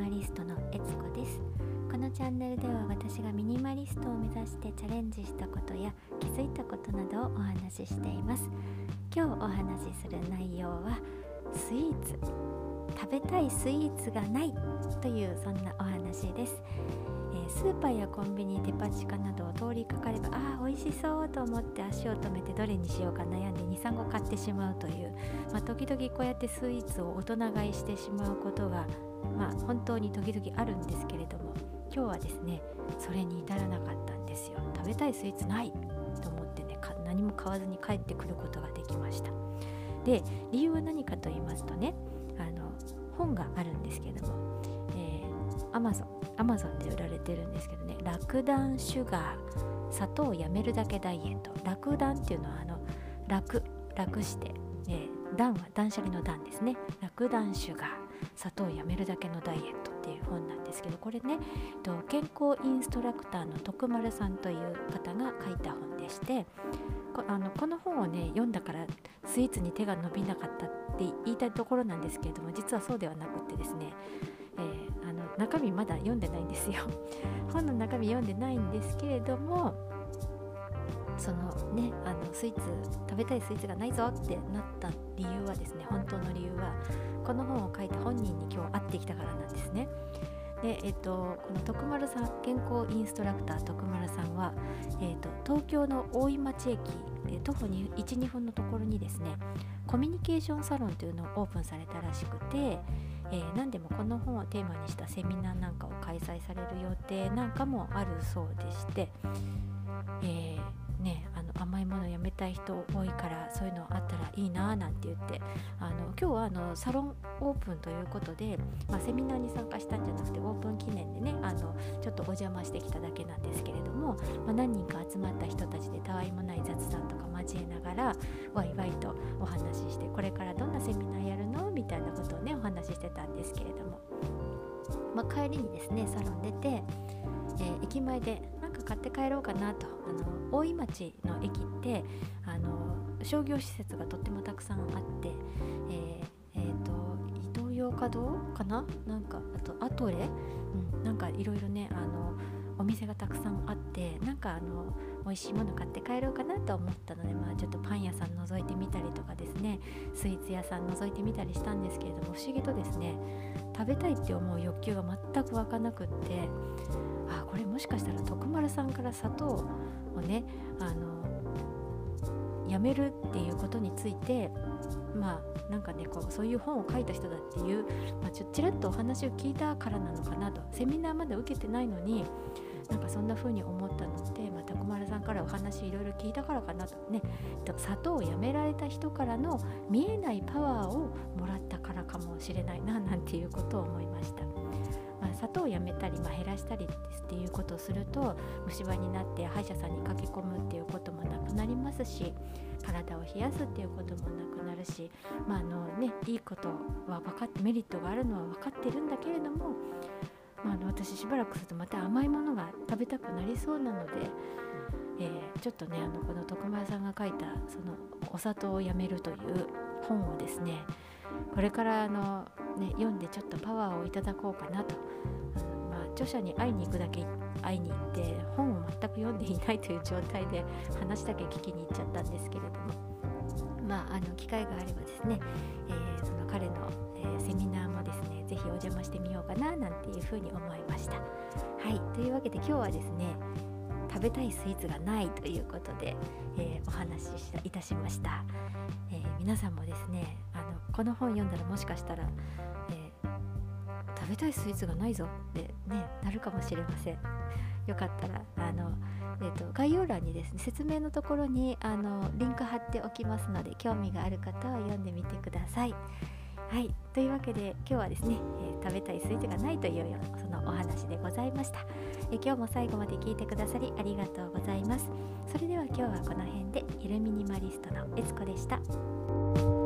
マリストのえつこです。このチャンネルでは私がミニマリストを目指してチャレンジしたことや気づいたことなどをお話ししています。今日お話しする内容はスイーツ。食べたいスイーツがないというそんなお話です。スーパーやコンビニデパ地下などを通りかかればああ美味しそうと思って足を止めてどれにしようか悩んで23個買ってしまうという、まあ、時々こうやってスイーツを大人買いしてしまうことがまあ本当に時々あるんですけれども今日はですねそれに至らなかったんですよ。食べたいスイーツないと思ってね何も買わずに帰ってくることができました。で理由は何かと言いますとねあの本があるんですけども、えー、Amazon, Amazon で売られてるんですけどね。ラクダンシュガー砂糖をやめるだけダイエット。ラクダンっていうのはあの楽楽して、えー、ダンは断捨離の段ですね。ラクダンシュガー砂糖をやめるだけのダイエットっていう本なんですけどこれね健康インストラクターの徳丸さんという方が書いた本でしてこあのこの本をね読んだからスイーツに手が伸びなかったって言いたいところなんですけれども実はそうではなくってですね、えー、あの中身まだ読んでないんですよ 本の中身読んでないんですけれどもそのねあのスイーツ食べたいスイーツがないぞってなった理由はですね本当の理由はこの本を書いた本人に今日会ってきたからなんですね。で、えっと、この徳丸さん健康インストラクター徳丸さんは、えっと、東京の大井町駅徒歩12分のところにですねコミュニケーションサロンというのをオープンされたらしくて、えー、何でもこの本をテーマにしたセミナーなんかを開催される予定なんかもあるそうでして、えー、ね、あの甘いものやめたい人多いからそういうのあったらいいななんて言ってあの今日はあのサロンオープンということで、まあ、セミナーに参加したんじゃなくてオープン記念でねあのちょっとお邪魔してきただけなんですけれども、まあ、何人か集まった人たちでたわいもない雑談とか交えながらワイワイとお話ししてこれからどんなセミナーやるの？みたいなことをねお話ししてたんですけれども、まあ、帰りにですねサロン出て、えー、駅前で何か買って帰ろうかなとあの大井町の駅ってあの商業施設がとってもたくさんあって、えーえーと、イトーヨーカドーかな？なんかあとアトレ、うん、なんかいろいろねあのお店がたくさんあってなんかあの美味しいもの買って帰ろうかなと思ったので、まあ、ちょっとパン屋さん覗いてみたりとかですねスイーツ屋さん覗いてみたりしたんですけれども不思議とですね食べたいって思う欲求が全く湧かなくってあこれもしかしたら徳丸さんから砂糖をねあのやめるっていうことについてまあなんかねこうそういう本を書いた人だっていう、まあ、ちょちらっとお話を聞いたからなのかなと。セミナーまで受けてないのになんかそんな風に思ったので、また小丸さんからお話いろいろ聞いたからかなとね砂糖をやめられた人からの見えないパワーをもらったからかもしれないな なんていうことを思いました。まあ、砂糖をやめたり、まあ、減らしたりっていうことをすると虫歯になって歯医者さんに駆け込むっていうこともなくなりますし体を冷やすっていうこともなくなるし、まああのね、いいことは分かってメリットがあるのは分かってるんだけれどもまあ、の私しばらくするとまた甘いものが食べたくなりそうなので、えー、ちょっとねあのこの徳丸さんが書いたそのお砂糖をやめるという本をですねこれからあの、ね、読んでちょっとパワーをいただこうかなと、うんまあ、著者に会いに行くだけ会いに行って本を全く読んでいないという状態で話だけ聞きに行っちゃったんですけれども。まああの機会があればですね、えー、その彼の、ですね是非お邪魔してみようかななんていうふうに思いました。はいというわけで今日はですね食べたいスイーツがないということで、えー、お話しいたしました、えー、皆さんもですねあのこの本読んだらもしかしたら、えー、食べたいスイーツがないぞってねなるかもしれませんよかったらあのえーと、概要欄にですね説明のところにあのリンク貼っておきますので興味がある方は読んでみてください。はい。というわけで今日はですね、えー、食べたいスイーツがないというようなそのお話でございました、えー、今日も最後まで聞いてくださりありがとうございます。それでは今日はこの辺でゆるミニマリストのエツコでした。